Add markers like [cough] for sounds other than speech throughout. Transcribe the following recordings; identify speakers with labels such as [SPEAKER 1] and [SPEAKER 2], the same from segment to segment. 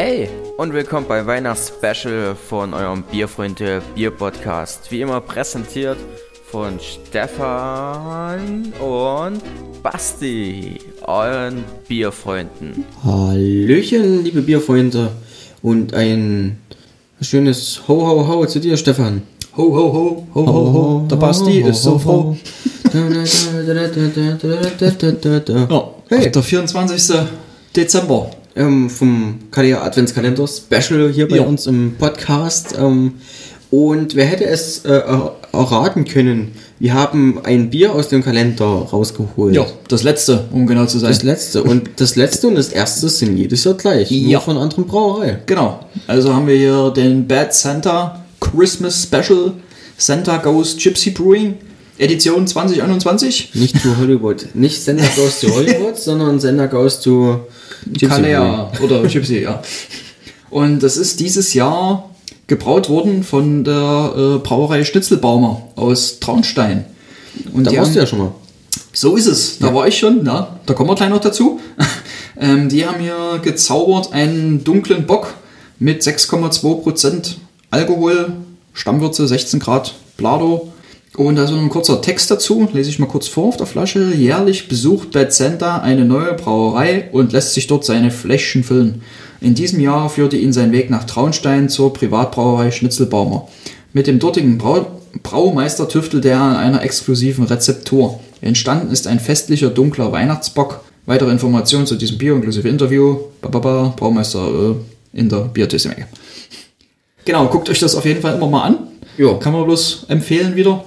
[SPEAKER 1] Hey und willkommen bei Weihnachtsspecial von eurem Bierfreunde Bier Podcast. Wie immer präsentiert von Stefan und Basti, euren Bierfreunden.
[SPEAKER 2] Hallöchen, liebe Bierfreunde und ein schönes Ho Ho Ho zu dir, Stefan.
[SPEAKER 3] Ho, ho, ho, ho, ho, ho. Der Basti ist so froh. Ja, [laughs]
[SPEAKER 2] Hey.
[SPEAKER 3] Der 24. Dezember.
[SPEAKER 2] Ähm, vom KDA Adventskalender Special hier bei
[SPEAKER 3] Ja.
[SPEAKER 2] uns im Podcast. Ähm, und wer hätte es äh, er- erraten können? Wir haben ein Bier aus dem Kalender rausgeholt.
[SPEAKER 3] Ja, das letzte, um genau zu sein.
[SPEAKER 2] Das letzte. Und das letzte und das erste sind jedes Jahr gleich.
[SPEAKER 3] Ja.
[SPEAKER 2] Nur von anderen Brauerei.
[SPEAKER 3] genau. Also haben wir hier den Bad Santa Christmas Special Santa Goes Gypsy Brewing Edition 2021.
[SPEAKER 2] Nicht zu Hollywood. Nicht Sender Goes to [laughs] Hollywood, sondern Sender Goes to Gypsy Brewing.
[SPEAKER 3] Kalea [laughs] oder Gypsy, ja. Und das ist dieses Jahr gebraut worden von der äh, Brauerei Schnitzelbaumer aus Traunstein. Und
[SPEAKER 2] Da warst
[SPEAKER 3] haben-
[SPEAKER 2] du ja schon mal.
[SPEAKER 3] So ist es. Da war ich schon. Na, da kommen wir gleich noch dazu. [laughs] ähm, die haben hier gezaubert einen dunklen Bock mit 6,2% Alkohol, Stammwürze 16 Grad Blado. Und da ist noch ein kurzer Text dazu, lese ich mal kurz vor auf der Flasche. Jährlich besucht Bad Santa eine neue Brauerei und lässt sich dort seine Fläschchen füllen. In diesem Jahr führte ihn sein Weg nach Traunstein zur Privatbrauerei Schnitzelbaumer. Mit dem dortigen Brau Braumeister tüftelte er an einer exklusiven Rezeptur. Entstanden ist ein festlicher dunkler Weihnachtsbock. Weitere Informationen zu diesem Bier inklusive Interview. Bababa, Braumeister äh, in der Biertissemecke. Genau, guckt euch das auf jeden Fall immer mal an.
[SPEAKER 2] Ja.
[SPEAKER 3] Kann man bloß empfehlen wieder.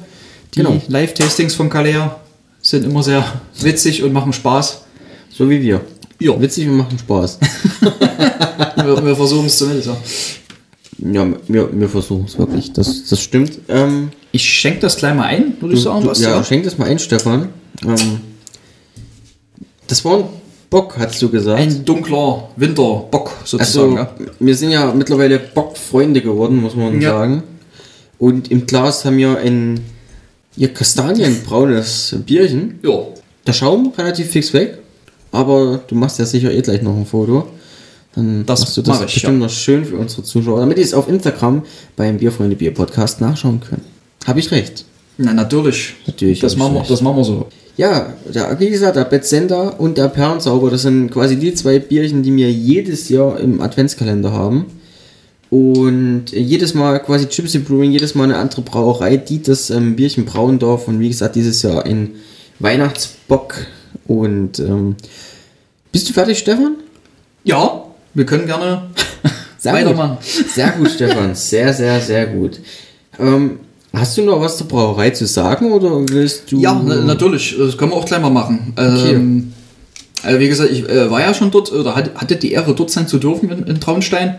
[SPEAKER 3] Die
[SPEAKER 2] Genau.
[SPEAKER 3] Live-Tastings von Kalea sind immer sehr witzig und machen Spaß.
[SPEAKER 2] So wie wir.
[SPEAKER 3] Ja.
[SPEAKER 2] Witzig und machen Spaß. [laughs]
[SPEAKER 3] Wir, wir versuchen es zumindest. Ja.
[SPEAKER 2] ja, wir, wir versuchen es wirklich. Das, das stimmt. Ähm,
[SPEAKER 3] Ich schenke das gleich mal ein, würde ich sagen.
[SPEAKER 2] du, ja,
[SPEAKER 3] ja.
[SPEAKER 2] schenk das mal ein, Stefan. Ähm, das war ein Bock, hast du gesagt.
[SPEAKER 3] Ein dunkler Winterbock sozusagen.
[SPEAKER 2] also, wir sind ja mittlerweile Bockfreunde geworden, muss man
[SPEAKER 3] Ja.
[SPEAKER 2] sagen. Und im Glas haben wir ein ja, kastanienbraunes Bierchen.
[SPEAKER 3] ja.
[SPEAKER 2] Der Schaum relativ fix weg, aber du machst ja sicher eh gleich noch ein Foto. Dann
[SPEAKER 3] Das
[SPEAKER 2] machst du das
[SPEAKER 3] mach ich,
[SPEAKER 2] bestimmt
[SPEAKER 3] ja.
[SPEAKER 2] noch schön für unsere Zuschauer, damit die es auf Instagram beim Bierfreunde Bier Podcast nachschauen können. Habe ich recht?
[SPEAKER 3] Na, natürlich.
[SPEAKER 2] Natürlich
[SPEAKER 3] Das machen, wir, das machen wir so.
[SPEAKER 2] Ja, der, wie gesagt, der Betzender und der Perlenzauber, das sind quasi die zwei Bierchen, die wir jedes Jahr im Adventskalender haben. Und jedes Mal quasi Gypsy Brewing, jedes Mal eine andere Brauerei, die das ähm, Bierchen brauen darf. Und wie gesagt, dieses Jahr ein Weihnachtsbock. Und ähm, bist du fertig, Stefan?
[SPEAKER 3] Ja, wir können gerne [laughs]
[SPEAKER 2] Sehr
[SPEAKER 3] weitermachen.
[SPEAKER 2] Gut. Sehr gut, Stefan. [laughs] Sehr, sehr, sehr gut. Ähm, hast du noch was zur Brauerei zu sagen oder willst du.
[SPEAKER 3] Ja, na, natürlich. Das können wir auch gleich mal machen. Ähm, also wie gesagt, ich äh, war ja schon dort oder hatte, hatte die Ehre, dort sein zu dürfen in, in Traunstein.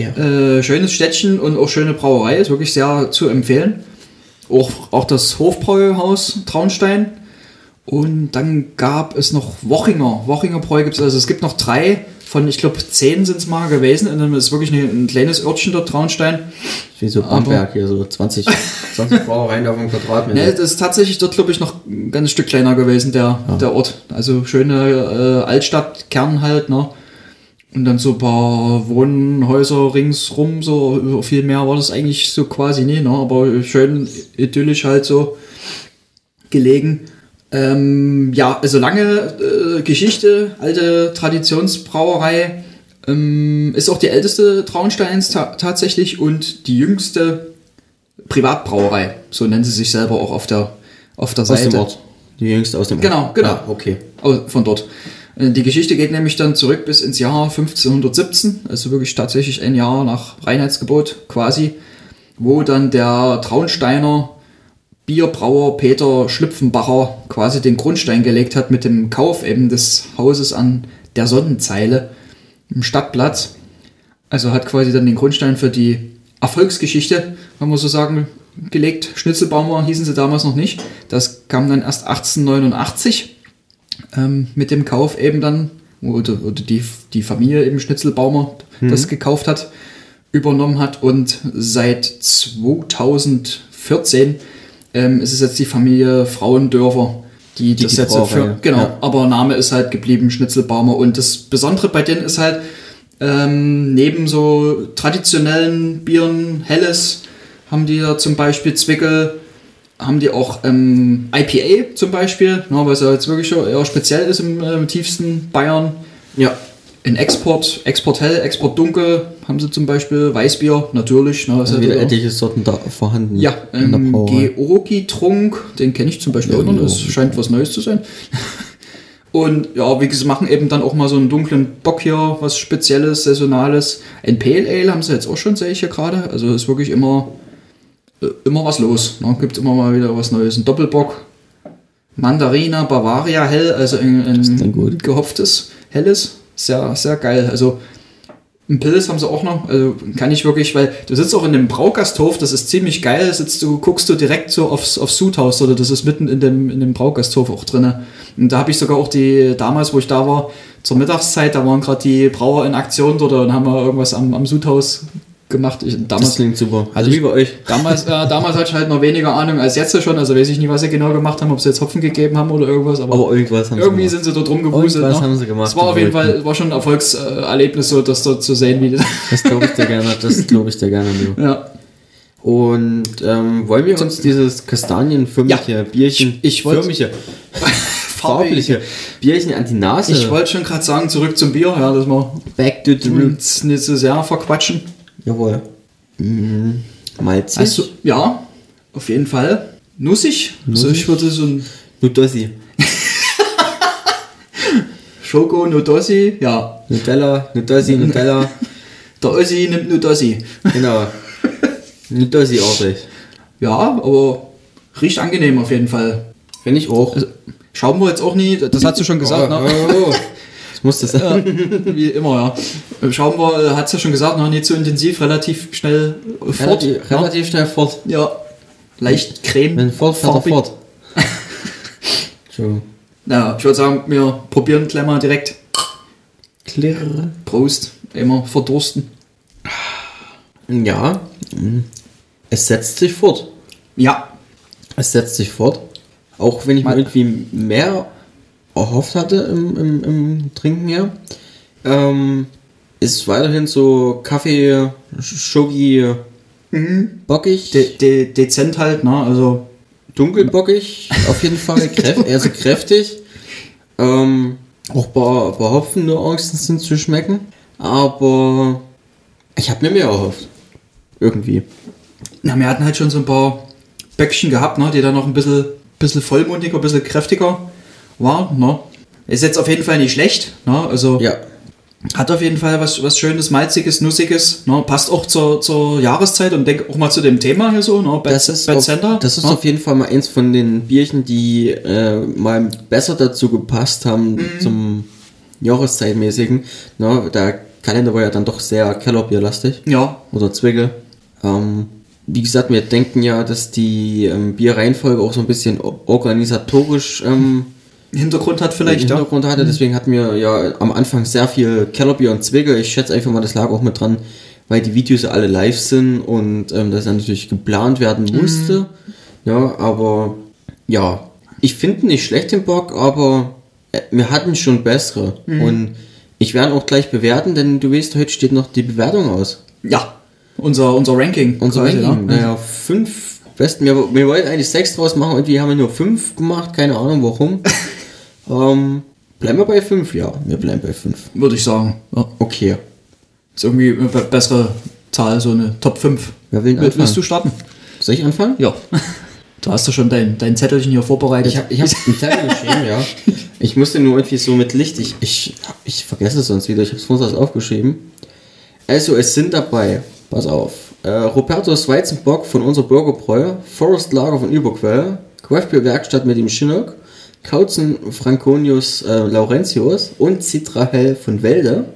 [SPEAKER 2] Ja.
[SPEAKER 3] Äh, schönes Städtchen und auch schöne Brauerei, ist wirklich sehr zu empfehlen. Auch, auch das Hofbräuhaus Traunstein. Und dann gab es noch Wochinger. Wochinger Bräu gibt es, also es gibt noch drei von, ich glaube, zehn sind es mal gewesen. Und dann ist wirklich ein, ein kleines Örtchen dort, Traunstein.
[SPEAKER 2] Wie so Bamberg hier, so 20, 20 [laughs] Brauereien auf einem Quadratmeter.
[SPEAKER 3] Ne, das ist tatsächlich dort, glaube ich, noch ein ganzes Stück kleiner gewesen, der, der Ort. Also schöne äh, Altstadtkern halt, ne? Und dann so ein paar Wohnhäuser ringsrum, so viel mehr war das eigentlich so quasi nie, ne? Aber schön idyllisch halt so gelegen. Ähm, ja, also lange äh, Geschichte, alte Traditionsbrauerei. Ähm, ist auch die älteste Traunsteins ta tatsächlich und die jüngste Privatbrauerei. So nennen sie sich selber auch auf der, auf der
[SPEAKER 2] aus
[SPEAKER 3] Seite.
[SPEAKER 2] dem Ort. Die jüngste aus dem Ort.
[SPEAKER 3] Genau, genau.
[SPEAKER 2] Ah, okay.
[SPEAKER 3] Oh, von dort. Äh, Die Geschichte geht nämlich dann zurück bis ins Jahr 1517, also wirklich tatsächlich ein Jahr nach Reinheitsgebot quasi, wo dann der Traunsteiner Bierbrauer Peter Schlüpfenbacher quasi den Grundstein gelegt hat mit dem Kauf eben des Hauses an der Sonnenzeile im Stadtplatz. Also hat quasi dann den Grundstein für die Erfolgsgeschichte, wenn man so sagen, gelegt. Schnitzelbaumer hießen sie damals noch nicht. Das kam dann erst 1889 ähm, mit dem Kauf eben dann, oder, oder die, die Familie eben Schnitzelbaumer das gekauft hat, übernommen hat und seit 2014 ähm, ist es jetzt die Familie Frauendörfer, die,
[SPEAKER 2] Die
[SPEAKER 3] das jetzt für, genau,
[SPEAKER 2] ja.
[SPEAKER 3] aber Name ist halt geblieben Schnitzelbaumer und das Besondere bei denen ist halt, Ähm, neben so traditionellen Bieren, Helles, haben die ja zum Beispiel Zwickel, haben die auch ähm, IPA zum Beispiel, ne, was ja jetzt wirklich schon eher speziell ist im, äh, im tiefsten Bayern.
[SPEAKER 2] Ja.
[SPEAKER 3] In Export, Export hell, Export dunkel haben sie zum Beispiel Weißbier, natürlich. Ne,
[SPEAKER 2] Also
[SPEAKER 3] ja
[SPEAKER 2] wieder etliche Sorten da vorhanden.
[SPEAKER 3] ja, ähm. Georgi-Trunk, den kenne ich zum Beispiel auch noch, das scheint was Neues zu sein. [laughs] Und ja, wie gesagt, machen eben dann auch mal so einen dunklen Bock hier, was Spezielles, Saisonales. Ein Pale Ale haben sie jetzt auch schon, sehe ich hier gerade. Also ist wirklich immer, immer was los. Ne? Gibt immer mal wieder was Neues. Ein Doppelbock, Mandarina, Bavaria Hell, also ein, ein
[SPEAKER 2] gut.
[SPEAKER 3] gehopftes Helles. Sehr, sehr geil. Also ein Pilz haben sie auch noch, also kann ich wirklich, weil du sitzt auch in dem Braugasthof, das ist ziemlich geil, sitzt du, guckst du direkt so aufs, aufs Sudhaus oder das ist mitten in dem, in dem Braugasthof auch drinne. Und da habe ich sogar auch die, damals, wo ich da war, zur Mittagszeit, da waren gerade die Brauer in Aktion dort und haben wir irgendwas am, am Sudhaus gemacht. Ich,
[SPEAKER 2] Das
[SPEAKER 3] damals,
[SPEAKER 2] klingt super.
[SPEAKER 3] Also ich-
[SPEAKER 2] wie bei euch.
[SPEAKER 3] damals, äh, damals hatte ich halt noch weniger Ahnung als jetzt schon, also weiß ich nicht, was sie genau gemacht haben, ob sie jetzt Hopfen gegeben haben oder irgendwas, aber,
[SPEAKER 2] Aber irgendwas haben
[SPEAKER 3] irgendwie
[SPEAKER 2] sie
[SPEAKER 3] sind sie dort rumgewuselt.
[SPEAKER 2] Irgendwas
[SPEAKER 3] ne?
[SPEAKER 2] haben sie gemacht,
[SPEAKER 3] Es war auf jeden Fall war schon ein Erfolgserlebnis, so das dort zu sehen, wie das.
[SPEAKER 2] Das glaube ich dir gerne, das glaube ich dir gerne nur.
[SPEAKER 3] ja.
[SPEAKER 2] Und ähm, wollen wir uns dieses kastanienförmige Bierchen,
[SPEAKER 3] ich wollt-
[SPEAKER 2] förmige, [laughs] farbliche Bierchen an die Nase,
[SPEAKER 3] Ich wollte schon gerade sagen, zurück zum Bier, ja, dass wir
[SPEAKER 2] back to the roots.
[SPEAKER 3] nicht so sehr verquatschen.
[SPEAKER 2] Jawohl. Mhm. Malzig.
[SPEAKER 3] Also, ja, auf jeden Fall. Nussig. Also ich würde so ein
[SPEAKER 2] Nudossi. [laughs]
[SPEAKER 3] Schoko Nudossi, ja.
[SPEAKER 2] Nutella, Nudossi, Nutella. [laughs]
[SPEAKER 3] Der Ossi nimmt Nudossi.
[SPEAKER 2] genau. Nudossi-artig.
[SPEAKER 3] Ja, aber riecht angenehm auf jeden Fall.
[SPEAKER 2] Finde ich auch.
[SPEAKER 3] Also, schauen wir jetzt auch nie, das hast du schon gesagt,
[SPEAKER 2] oh,
[SPEAKER 3] ne?
[SPEAKER 2] oh, oh. Das muss das sein. [laughs]
[SPEAKER 3] Wie immer, ja. Schauen wir, hat es ja schon gesagt, noch nicht so intensiv, relativ schnell äh, fort.
[SPEAKER 2] Relativ, relativ schnell fort.
[SPEAKER 3] Ja. Leicht creme.
[SPEAKER 2] Wenn fort, fährt er fort. [laughs] so.
[SPEAKER 3] Ja, ich würde sagen, wir probieren gleich mal direkt.
[SPEAKER 2] Klirr.
[SPEAKER 3] Prost. Immer verdursten.
[SPEAKER 2] Ja. mm. Es setzt sich fort.
[SPEAKER 3] Ja.
[SPEAKER 2] Es setzt sich fort. Auch wenn ich
[SPEAKER 3] Mal-
[SPEAKER 2] irgendwie mehr erhofft hatte im, im, im Trinken her. Ähm, ist weiterhin so Kaffee, Schoki, bockig,
[SPEAKER 3] De de dezent halt, ne? Also,
[SPEAKER 2] dunkelbockig, [laughs] auf jeden Fall, kräf also kräftig. Ähm, auch ein paar, paar Hopfennuancen sind zu schmecken. Aber ich habe mir mehr erhofft. Irgendwie.
[SPEAKER 3] na, wir hatten halt schon so ein paar Böckchen gehabt, ne? Die dann noch ein bisschen, bisschen vollmundiger, ein bisschen kräftiger waren, ne? Ist jetzt auf jeden Fall nicht schlecht, ne? Also,
[SPEAKER 2] Ja,
[SPEAKER 3] Hat auf jeden Fall was, was Schönes, Malziges, Nussiges. Ne? Passt auch zur, zur Jahreszeit und denk auch mal zu dem Thema hier so. Ne? Bad,
[SPEAKER 2] Das ist,
[SPEAKER 3] Bad
[SPEAKER 2] auf,
[SPEAKER 3] Center.
[SPEAKER 2] das ist
[SPEAKER 3] ne?
[SPEAKER 2] auf jeden Fall mal eins von den Bierchen, die äh, mal besser dazu gepasst haben
[SPEAKER 3] Mhm.
[SPEAKER 2] zum Jahreszeitmäßigen. Ne, der Kalender war ja dann doch sehr Kellerbierlastig
[SPEAKER 3] Ja,
[SPEAKER 2] oder Zwickel. Ähm, wie gesagt, wir denken ja, dass die ähm, Bierreihenfolge auch so ein bisschen organisatorisch ähm,
[SPEAKER 3] Hintergrund hat vielleicht, ja.
[SPEAKER 2] Hintergrund hatte. Deswegen hatten wir ja am Anfang sehr viel Kellerbier und Zwickel. Ich schätze einfach mal, das lag auch mit dran, weil die Videos ja alle live sind und ähm, das dann natürlich geplant werden musste. Ja, aber ja, ich finde nicht schlecht den Bock, aber äh, wir hatten schon bessere. Und ich werde auch gleich bewerten, denn du weißt, heute steht noch die Bewertung aus.
[SPEAKER 3] Ja, unser, unser Ranking.
[SPEAKER 2] Unser
[SPEAKER 3] quasi,
[SPEAKER 2] Ranking.
[SPEAKER 3] ne?
[SPEAKER 2] Naja, fünf besten. Wir, wir wollten eigentlich sechs draus machen, haben wir nur fünf gemacht, keine Ahnung warum. [laughs] ähm, bleiben wir bei fünf, ja. Wir bleiben bei fünf.
[SPEAKER 3] Würde ich sagen. Ja.
[SPEAKER 2] Okay.
[SPEAKER 3] Ist irgendwie eine be- bessere Zahl, so eine Top 5.
[SPEAKER 2] Wer will denn
[SPEAKER 3] Willst
[SPEAKER 2] anfangen?
[SPEAKER 3] du starten?
[SPEAKER 2] Soll ich anfangen?
[SPEAKER 3] Ja. [laughs] Du hast doch schon dein, dein Zettelchen hier vorbereitet.
[SPEAKER 2] Ich habe ich hab einen Zettel geschrieben, ja. Ich musste nur irgendwie so mit Licht, ich, ich, ich vergesse es sonst wieder, ich habe es vorhin aufgeschrieben. Also, es sind dabei, pass auf, äh, Robertus Weizenbock von unser Bürgerbräu, Forest Lager von Überquell, Craftbeer Werkstatt mit dem Chinook, Kautzen Franconius äh, Laurentius und Citra Hell von Welde.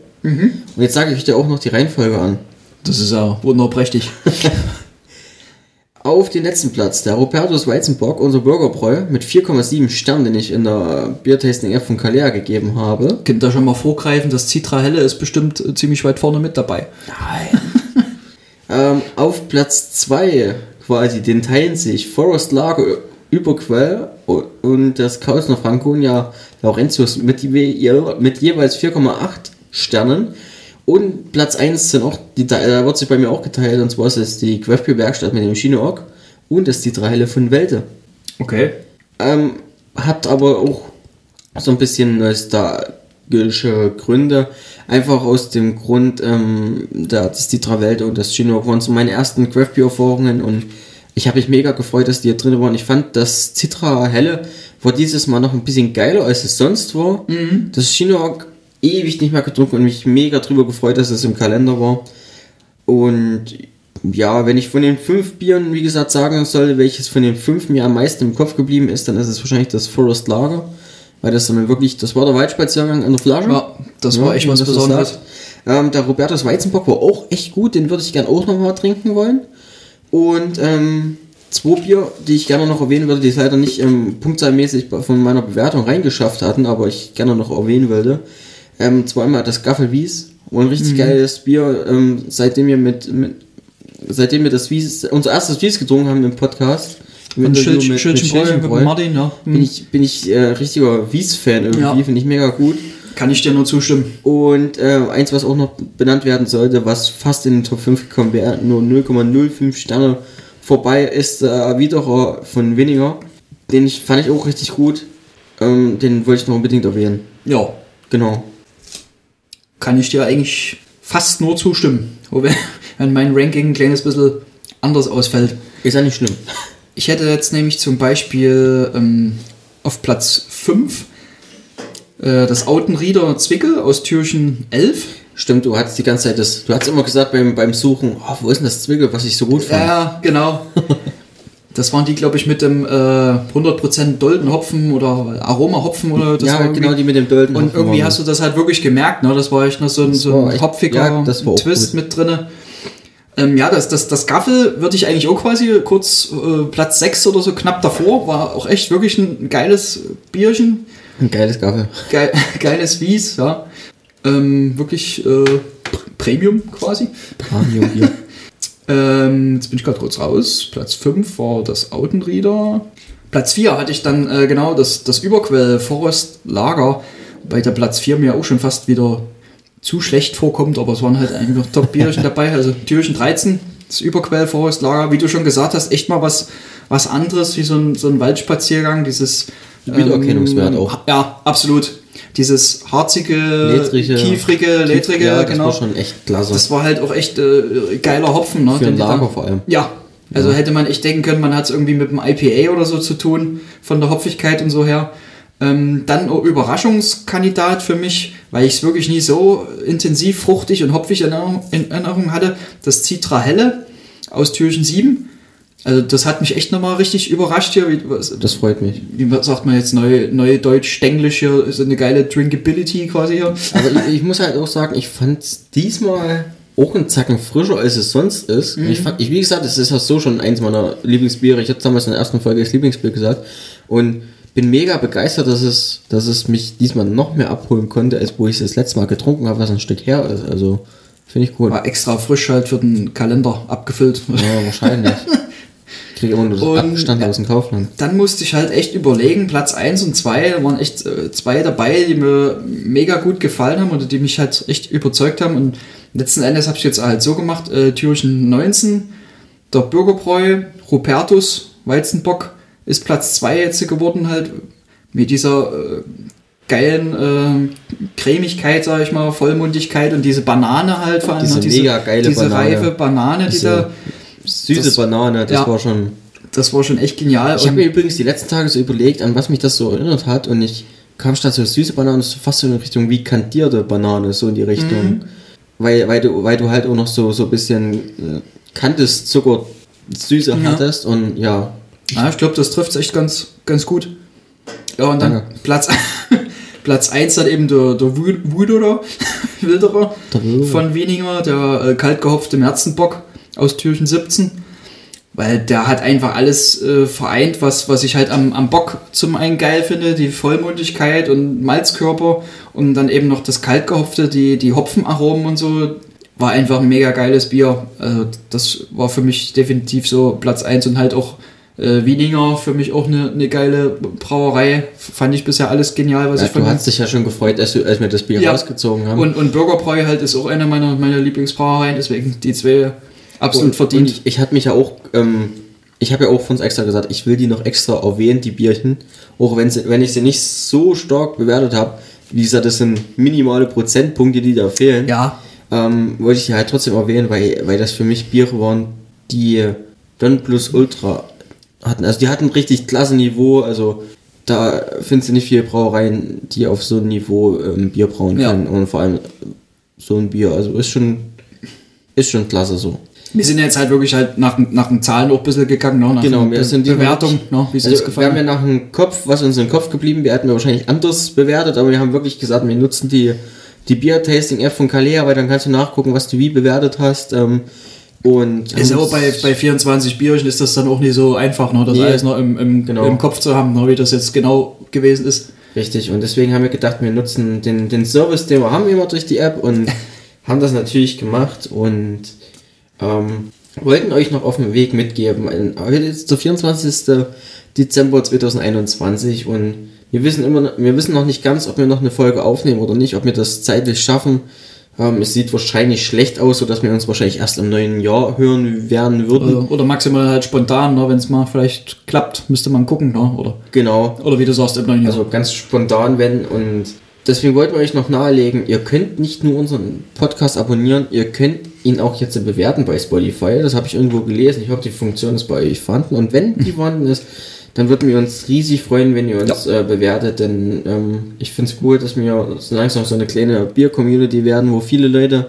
[SPEAKER 2] Und jetzt sage ich dir auch noch die Reihenfolge an.
[SPEAKER 3] Das ist ja wunderprächtig. [laughs]
[SPEAKER 2] Auf den letzten Platz der Robertus Weizenbock, unser Bürgerbräu, mit 4,7 Sternen, den ich in der Biertasting App von Kalea gegeben habe.
[SPEAKER 3] Könnt ihr schon mal vorgreifen, das Citra Helle ist bestimmt äh, ziemlich weit vorne mit dabei. [laughs]
[SPEAKER 2] Ähm, auf Platz 2 quasi, den teilen sich Forest Lager Überquell und das Kausner Franconia Laurentius mit, mit jeweils 4,8 Sternen. Und Platz 1 sind auch, die, da wird sich bei mir auch geteilt, und zwar ist es die Craft Beer Werkstatt mit dem Chinook und das ist die drei Helle von Welte.
[SPEAKER 3] Okay.
[SPEAKER 2] Ähm, hat aber auch so ein bisschen nostalgische Gründe. Einfach aus dem Grund, ähm, da, dass die Travelte und das Chinook waren so meine ersten Craft Beer Erfahrungen und ich habe mich mega gefreut, dass die hier drin waren. Ich fand, das Citra Helle war dieses Mal noch ein bisschen geiler, als es sonst war. Das Chinook ewig nicht mehr getrunken und mich mega drüber gefreut, dass es im Kalender war. Und ja, wenn ich von den fünf Bieren, wie gesagt, sagen soll, welches von den fünf mir am meisten im Kopf geblieben ist, dann ist es wahrscheinlich das Forest Lager. Weil das dann wirklich, das war der Waldspaziergang an der Flasche.
[SPEAKER 3] Ja, das war echt was Besonderes.
[SPEAKER 2] Ähm, der Robertus Weizenbock war auch echt gut, den würde ich gern auch nochmal trinken wollen. Und ähm, zwei Bier, die ich gerne noch erwähnen würde, die es leider nicht ähm, punktzahlmäßig von meiner Bewertung reingeschafft hatten, aber ich gerne noch erwähnen würde. Ähm, zweimal das Gaffel Wies, ein
[SPEAKER 3] Mhm.
[SPEAKER 2] richtig geiles Bier, ähm, seitdem wir mit, mit seitdem wir das Wies, unser erstes Wies getrunken haben im Podcast. im Interview
[SPEAKER 3] Schildchen, Schildchen Bräu mit
[SPEAKER 2] Bräu,
[SPEAKER 3] Martin, ja.
[SPEAKER 2] bin ich, bin ich äh, richtiger Wies-Fan irgendwie,
[SPEAKER 3] Ja.
[SPEAKER 2] finde ich mega gut.
[SPEAKER 3] Kann ich dir nur zustimmen.
[SPEAKER 2] Und äh, eins, was auch noch benannt werden sollte, was fast in den Top 5 gekommen wäre, nur 0,05 Sterne vorbei, ist der Erwiderer von Winiger. Den ich, fand ich auch richtig gut. Ähm, den wollte ich noch unbedingt erwähnen.
[SPEAKER 3] Ja,
[SPEAKER 2] Genau.
[SPEAKER 3] kann ich dir eigentlich fast nur zustimmen. [laughs] Wenn mein Ranking ein kleines bisschen anders ausfällt.
[SPEAKER 2] Ist ja nicht schlimm.
[SPEAKER 3] Ich hätte jetzt nämlich zum Beispiel ähm, auf Platz 5 äh, das Autenrieder Zwickel aus Türchen 11.
[SPEAKER 2] Stimmt, du hattest die ganze Zeit das, du hast immer gesagt beim, beim Suchen, oh, wo ist denn das Zwickel, was ich so gut fand.
[SPEAKER 3] Ja, genau. [laughs] Das waren die, glaube ich, mit dem äh, 100% Doldenhopfen oder Aroma-Hopfen oder das
[SPEAKER 2] ja, genau, die mit dem Dolden.
[SPEAKER 3] Und irgendwie hast du das halt wirklich gemerkt, ne? Das war echt noch so ein, so ein hopfiger
[SPEAKER 2] ja,
[SPEAKER 3] Twist
[SPEAKER 2] gut.
[SPEAKER 3] mit drinne. Ähm, ja, das, das, das Gaffel würde ich eigentlich auch quasi kurz äh, Platz 6 oder so knapp davor. War auch echt wirklich ein geiles Bierchen.
[SPEAKER 2] Ein geiles Gaffel.
[SPEAKER 3] Geil, [laughs] geiles Wies, ja. Ähm, wirklich äh, Premium quasi.
[SPEAKER 2] Premium-Bier. [laughs]
[SPEAKER 3] Ähm, jetzt bin ich gerade kurz raus. Platz 5 war das Autenrieder. Platz 4 hatte ich dann äh, genau das, das Überquell Forest Lager, bei der Platz 4 mir auch schon fast wieder zu schlecht vorkommt, aber es waren halt einfach Top-Bierchen [laughs] dabei. Also Türchen 13, das Überquell Forest Lager, wie du schon gesagt hast, echt mal was, was anderes, wie so ein, so ein Waldspaziergang, dieses
[SPEAKER 2] Wiedererkennungswert auch.
[SPEAKER 3] Ja, absolut. Dieses harzige,
[SPEAKER 2] Ledrige.
[SPEAKER 3] kiefrige, ledrige,
[SPEAKER 2] ja, das
[SPEAKER 3] genau.
[SPEAKER 2] war schon echt klasse.
[SPEAKER 3] Das war halt auch echt äh, geiler Hopfen. Ne,
[SPEAKER 2] Für
[SPEAKER 3] den
[SPEAKER 2] ein Lager vor allem.
[SPEAKER 3] Ja. Also hätte man echt denken können, man hat es irgendwie mit dem IPA oder so zu tun, von der Hopfigkeit und so her. Ähm, dann Überraschungskandidat für mich, weil ich es wirklich nie so intensiv fruchtig und hopfig in Erinnerung, in Erinnerung hatte. Das Citra Helle aus Türchen 7. Also das hat mich echt nochmal richtig überrascht hier. Was,
[SPEAKER 2] Das freut mich.
[SPEAKER 3] wie sagt man jetzt neu, neu Deutsch, Denglisch hier, so eine geile Drinkability quasi hier.
[SPEAKER 2] Aber ich, ich muss halt auch sagen, ich fand es diesmal auch einen Zacken frischer, als es sonst ist. Und Ich fand, ich, wie gesagt, es ist ja so schon eins meiner Lieblingsbiere. Ich habe damals in der ersten Folge das Lieblingsbier gesagt. Und bin mega begeistert, dass es, dass es mich diesmal noch mehr abholen konnte, als wo ich es das letzte Mal getrunken habe, was ein Stück her ist. Also, finde ich cool.
[SPEAKER 3] War extra frisch halt für den Kalender abgefüllt.
[SPEAKER 2] Ja, wahrscheinlich. [laughs] Das
[SPEAKER 3] Und-
[SPEAKER 2] Abgestand aus dem Kaufland.
[SPEAKER 3] Dann musste ich halt echt überlegen, Platz 1 und 2, da waren echt äh, zwei dabei, die mir mega gut gefallen haben oder die mich halt echt überzeugt haben. Und letzten Endes habe ich jetzt halt so gemacht, äh, Türchen 19, der Bürgerbräu, Rupertus, Weizenbock ist Platz 2 jetzt geworden halt mit dieser äh, geilen äh, Cremigkeit, sag ich mal, Vollmundigkeit und diese Banane halt vor allem.
[SPEAKER 2] Diese
[SPEAKER 3] diese,
[SPEAKER 2] mega geile
[SPEAKER 3] diese
[SPEAKER 2] Banane.
[SPEAKER 3] reife Banane, die
[SPEAKER 2] Diese
[SPEAKER 3] da,
[SPEAKER 2] Süße
[SPEAKER 3] das-
[SPEAKER 2] Banane, das
[SPEAKER 3] ja.
[SPEAKER 2] war schon.
[SPEAKER 3] das war schon echt genial.
[SPEAKER 2] Ich habe mir übrigens die letzten Tage so überlegt, an was mich das so erinnert hat und ich kam statt so süße Banane so fast so in Richtung wie kandierte Banane, so in die Richtung.
[SPEAKER 3] Mhm.
[SPEAKER 2] Weil, weil, du, weil du halt auch noch so, so ein bisschen äh, kantes Zucker Süße
[SPEAKER 3] Ja.
[SPEAKER 2] hattest und ja,
[SPEAKER 3] Ja, ich glaube, das trifft es echt ganz, ganz gut. Ja, und dann
[SPEAKER 2] Danke.
[SPEAKER 3] Platz, [laughs] Platz 1 hat eben der, der [laughs] Wilderer
[SPEAKER 2] Der Wilderer.
[SPEAKER 3] von Weniger, der äh, kaltgehopfte Märzenbock aus Türchen 17. Weil der hat einfach alles äh, vereint, was, was ich halt am, am Bock zum einen geil finde, die Vollmundigkeit und Malzkörper und dann eben noch das kaltgehopfte, die, die Hopfenaromen und so. War einfach ein mega geiles Bier. Also das war für mich definitiv so Platz 1 und halt auch Äh, Wieninger für mich auch eine, eine geile Brauerei. Fand ich bisher alles genial, was
[SPEAKER 2] Ja,
[SPEAKER 3] ich von
[SPEAKER 2] du hast dich ja schon gefreut, als, du, als wir das Bier
[SPEAKER 3] Ja.
[SPEAKER 2] rausgezogen haben.
[SPEAKER 3] Und, und Bürgerbräu halt ist auch eine meiner, meiner Lieblingsbrauereien, deswegen die zwei absolut
[SPEAKER 2] Und-
[SPEAKER 3] verdient.
[SPEAKER 2] Und ich, ich hatte mich ja auch, ähm, ich habe ja auch von uns extra gesagt, ich will die noch extra erwähnen, die Bierchen. Auch wenn, sie, wenn ich sie nicht so stark bewertet habe. Wie gesagt, das sind minimale Prozentpunkte, die da fehlen.
[SPEAKER 3] ja,
[SPEAKER 2] Ähm, wollte ich die halt trotzdem erwähnen, weil, weil das für mich Biere waren, die Don Plus Ultra hatten. Also die hatten richtig klasse Niveau. Also da findest du nicht viele Brauereien, die auf so einem Niveau ähm, Bier brauen
[SPEAKER 3] Ja.
[SPEAKER 2] können. Und vor allem so ein Bier. Also ist schon, ist schon klasse so.
[SPEAKER 3] Wir sind jetzt halt wirklich halt nach, nach den Zahlen auch ein bisschen gegangen, ne? nach
[SPEAKER 2] Genau, wir sind diesmal
[SPEAKER 3] Bewertung,
[SPEAKER 2] wirklich-
[SPEAKER 3] ne? wie es
[SPEAKER 2] Also,
[SPEAKER 3] uns
[SPEAKER 2] wir
[SPEAKER 3] gefallen
[SPEAKER 2] haben ja nach dem Kopf, was uns im Kopf geblieben, wir hätten wir wahrscheinlich anders bewertet, aber wir haben wirklich gesagt, wir nutzen die, die Bier-Tasting-App von Kalea, weil dann kannst du nachgucken, was du wie bewertet hast. Ähm, und
[SPEAKER 3] Ist auch bei, bei 24 Bierchen ist das dann auch nicht so einfach, ne, das
[SPEAKER 2] Nee.
[SPEAKER 3] alles noch im, im,
[SPEAKER 2] Genau.
[SPEAKER 3] im Kopf zu haben, ne, wie das jetzt genau gewesen ist.
[SPEAKER 2] Richtig, und deswegen haben wir gedacht, wir nutzen den, den Service, den wir haben immer durch die App und [laughs] haben das natürlich gemacht und ähm, wollten euch noch auf dem Weg mitgeben. Heute ist der 24. Dezember 2021 und wir wissen immer, noch- wir wissen noch nicht ganz, ob wir noch eine Folge aufnehmen oder nicht, ob wir das zeitlich schaffen. Ähm, es sieht wahrscheinlich schlecht aus, sodass wir uns wahrscheinlich erst im neuen Jahr hören werden würden.
[SPEAKER 3] Oder, oder maximal halt spontan, ne, wenn es mal vielleicht klappt, müsste man gucken, ne, oder,
[SPEAKER 2] Genau.
[SPEAKER 3] oder wie du sagst, im neuen Jahr.
[SPEAKER 2] Also ganz spontan, wenn. Und deswegen wollten wir euch noch nahelegen, ihr könnt nicht nur unseren Podcast abonnieren, ihr könnt ihn auch jetzt bewerten bei Spotify. Das habe ich irgendwo gelesen. Ich hoffe, die Funktion ist bei euch vorhanden. Und wenn die [laughs] vorhanden ist, dann würden wir uns riesig freuen, wenn ihr uns äh, bewertet. Denn ähm, ich finde es gut, dass wir so langsam so eine kleine Bier-Community werden, wo viele Leute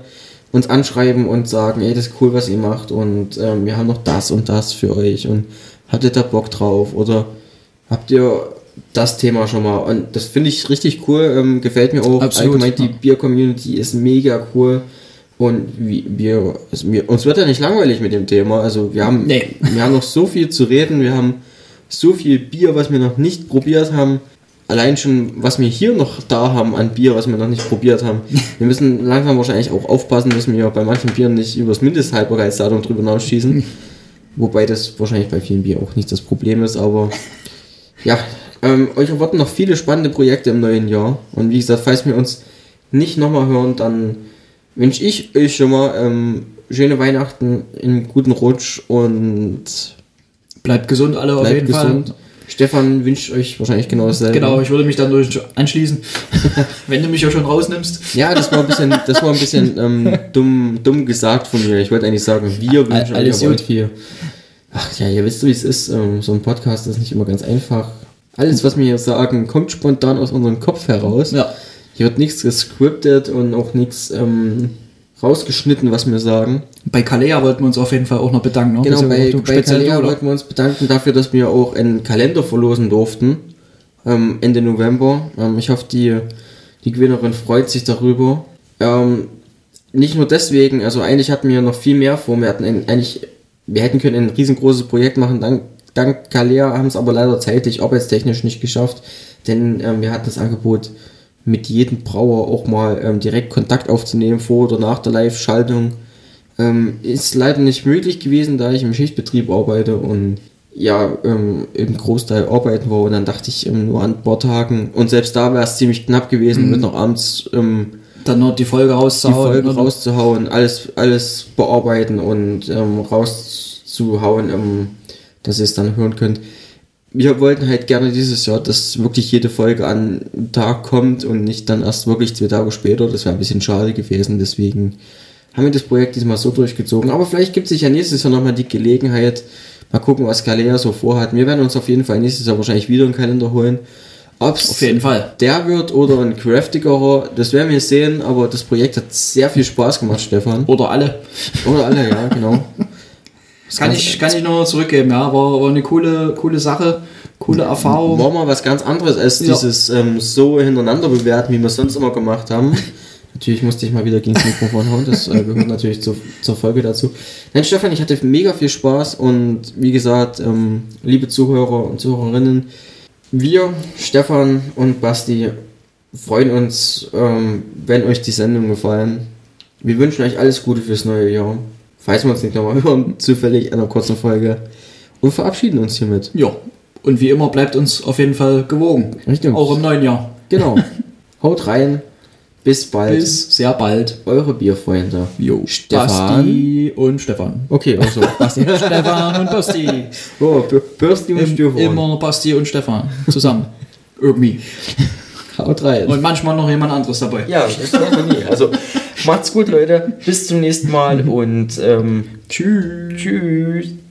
[SPEAKER 2] uns anschreiben und sagen, ey, das ist cool, was ihr macht und ähm, wir haben noch das und das für euch und habt ihr da Bock drauf oder habt ihr das Thema schon mal und das finde ich richtig cool, ähm, gefällt mir auch.
[SPEAKER 3] Absolut,
[SPEAKER 2] Allgemein die
[SPEAKER 3] ja.
[SPEAKER 2] Bier-Community ist mega cool und wie, wir, also wir, uns wird ja nicht langweilig mit dem Thema, also wir haben,
[SPEAKER 3] Nee.
[SPEAKER 2] wir haben noch so viel zu reden, wir haben so viel Bier, was wir noch nicht probiert haben. Allein schon, was wir hier noch da haben an Bier, was wir noch nicht probiert haben. [laughs] Wir müssen langsam wahrscheinlich auch aufpassen, dass wir bei manchen Bieren nicht übers Mindesthaltbarkeitsdatum drüber hinausschießen. [laughs] Wobei das wahrscheinlich bei vielen Bier auch nicht das Problem ist, aber ja, ähm, euch erwarten noch viele spannende Projekte im neuen Jahr. Und wie gesagt, falls wir uns nicht nochmal hören, dann wünsche ich euch schon mal ähm, schöne Weihnachten, einen guten Rutsch und
[SPEAKER 3] Bleibt gesund alle auf
[SPEAKER 2] bleibt
[SPEAKER 3] jeden
[SPEAKER 2] gesund.
[SPEAKER 3] Fall.
[SPEAKER 2] Stefan wünscht euch wahrscheinlich genau dasselbe.
[SPEAKER 3] Genau, ich würde mich dann durch anschließen, [laughs] wenn du mich ja schon rausnimmst.
[SPEAKER 2] Ja, das war ein bisschen, das war ein bisschen [laughs] ähm, dumm, dumm gesagt von mir. Ich wollte eigentlich sagen, wir wünschen
[SPEAKER 3] alles
[SPEAKER 2] euch
[SPEAKER 3] gut.
[SPEAKER 2] viel. Ach ja, ihr wisst, wie es ist. Ähm, so ein Podcast ist nicht immer ganz einfach. Alles, was wir hier sagen, kommt spontan aus unserem Kopf heraus.
[SPEAKER 3] Ja.
[SPEAKER 2] Hier wird nichts gescriptet und auch nichts ähm, rausgeschnitten, was wir sagen.
[SPEAKER 3] Bei Kalea wollten wir uns auf jeden Fall auch noch bedanken. Ne?
[SPEAKER 2] Genau, bei, bei Kalea wollten wir uns bedanken dafür, dass wir auch einen Kalender verlosen durften. Ähm, Ende November. Ähm, ich hoffe, die, die Gewinnerin freut sich darüber. Ähm, nicht nur deswegen, also eigentlich hatten wir noch viel mehr vor. Wir hatten ein, eigentlich, wir hätten können ein riesengroßes Projekt machen. Dank, dank Kalea haben es aber leider zeitlich, arbeitstechnisch nicht geschafft. Denn ähm, wir hatten das Angebot, mit jedem Brauer auch mal ähm, direkt Kontakt aufzunehmen, vor oder nach der Live-Schaltung. Ähm, ist leider nicht möglich gewesen, da ich im Schichtbetrieb arbeite und ja, ähm, im Großteil arbeiten war und dann dachte ich ähm, nur an ein paar Tagen und selbst da wäre es ziemlich knapp gewesen, mit noch abends ähm,
[SPEAKER 3] Dann noch die Folge
[SPEAKER 2] die
[SPEAKER 3] rauszuhauen.
[SPEAKER 2] Folgen
[SPEAKER 3] oder?
[SPEAKER 2] rauszuhauen, alles, alles bearbeiten und ähm, rauszuhauen, dass ihr es dann hören könnt. Wir wollten halt gerne dieses Jahr, dass wirklich jede Folge an einen Tag kommt und nicht dann erst wirklich zwei Tage später. Das wäre ein bisschen schade gewesen, deswegen haben wir das Projekt diesmal so durchgezogen. Aber vielleicht gibt es sich ja nächstes Jahr nochmal die Gelegenheit. Mal gucken, was Kalea so vorhat. Wir werden uns auf jeden Fall nächstes Jahr wahrscheinlich wieder einen Kalender holen. Ob's
[SPEAKER 3] Auf jeden Fall.
[SPEAKER 2] der wird oder ein craftigerer, das werden wir sehen, aber das Projekt hat sehr viel Spaß gemacht, Stefan.
[SPEAKER 3] Oder alle.
[SPEAKER 2] Oder alle, ja, genau. [laughs]
[SPEAKER 3] Das kann ich, kann ich nur zurückgeben, ja. War, war eine coole, coole Sache, coole Erfahrung.
[SPEAKER 2] War mal was ganz anderes als
[SPEAKER 3] Ja.
[SPEAKER 2] dieses ähm, so hintereinander bewerten, wie wir es sonst immer gemacht haben. [laughs] Natürlich musste ich mal wieder gegen das Mikrofon hauen, das äh, gehört natürlich zur, zur Folge dazu. Nein, Stefan, ich hatte mega viel Spaß und wie gesagt, ähm, liebe Zuhörer und Zuhörerinnen, wir, Stefan und Basti, freuen uns, ähm, wenn euch die Sendung gefallen. Wir wünschen euch alles Gute fürs neue Jahr. Falls wir uns nicht nochmal hören, zufällig in einer kurzen Folge. und verabschieden uns hiermit.
[SPEAKER 3] Ja. Und wie immer bleibt uns auf jeden Fall gewogen.
[SPEAKER 2] Richtig.
[SPEAKER 3] Auch im neuen Jahr.
[SPEAKER 2] Genau. [laughs] Haut rein. Bis bald.
[SPEAKER 3] Bis sehr bald.
[SPEAKER 2] Eure Bierfreunde.
[SPEAKER 3] Jo.
[SPEAKER 2] Stefan.
[SPEAKER 3] Basti und Stefan.
[SPEAKER 2] Okay, also. [laughs]
[SPEAKER 3] Stefan und Basti.
[SPEAKER 2] oh, B- Bürsti und
[SPEAKER 3] Im,
[SPEAKER 2] Stefan.
[SPEAKER 3] immer Basti und Stefan. Zusammen. [laughs] Irgendwie.
[SPEAKER 2] Haut rein.
[SPEAKER 3] Und manchmal noch jemand anderes dabei.
[SPEAKER 1] Ja, das weiß man nie. Also macht's gut, Leute. Bis zum nächsten Mal und ähm,
[SPEAKER 3] Tschüss.
[SPEAKER 1] tschüss.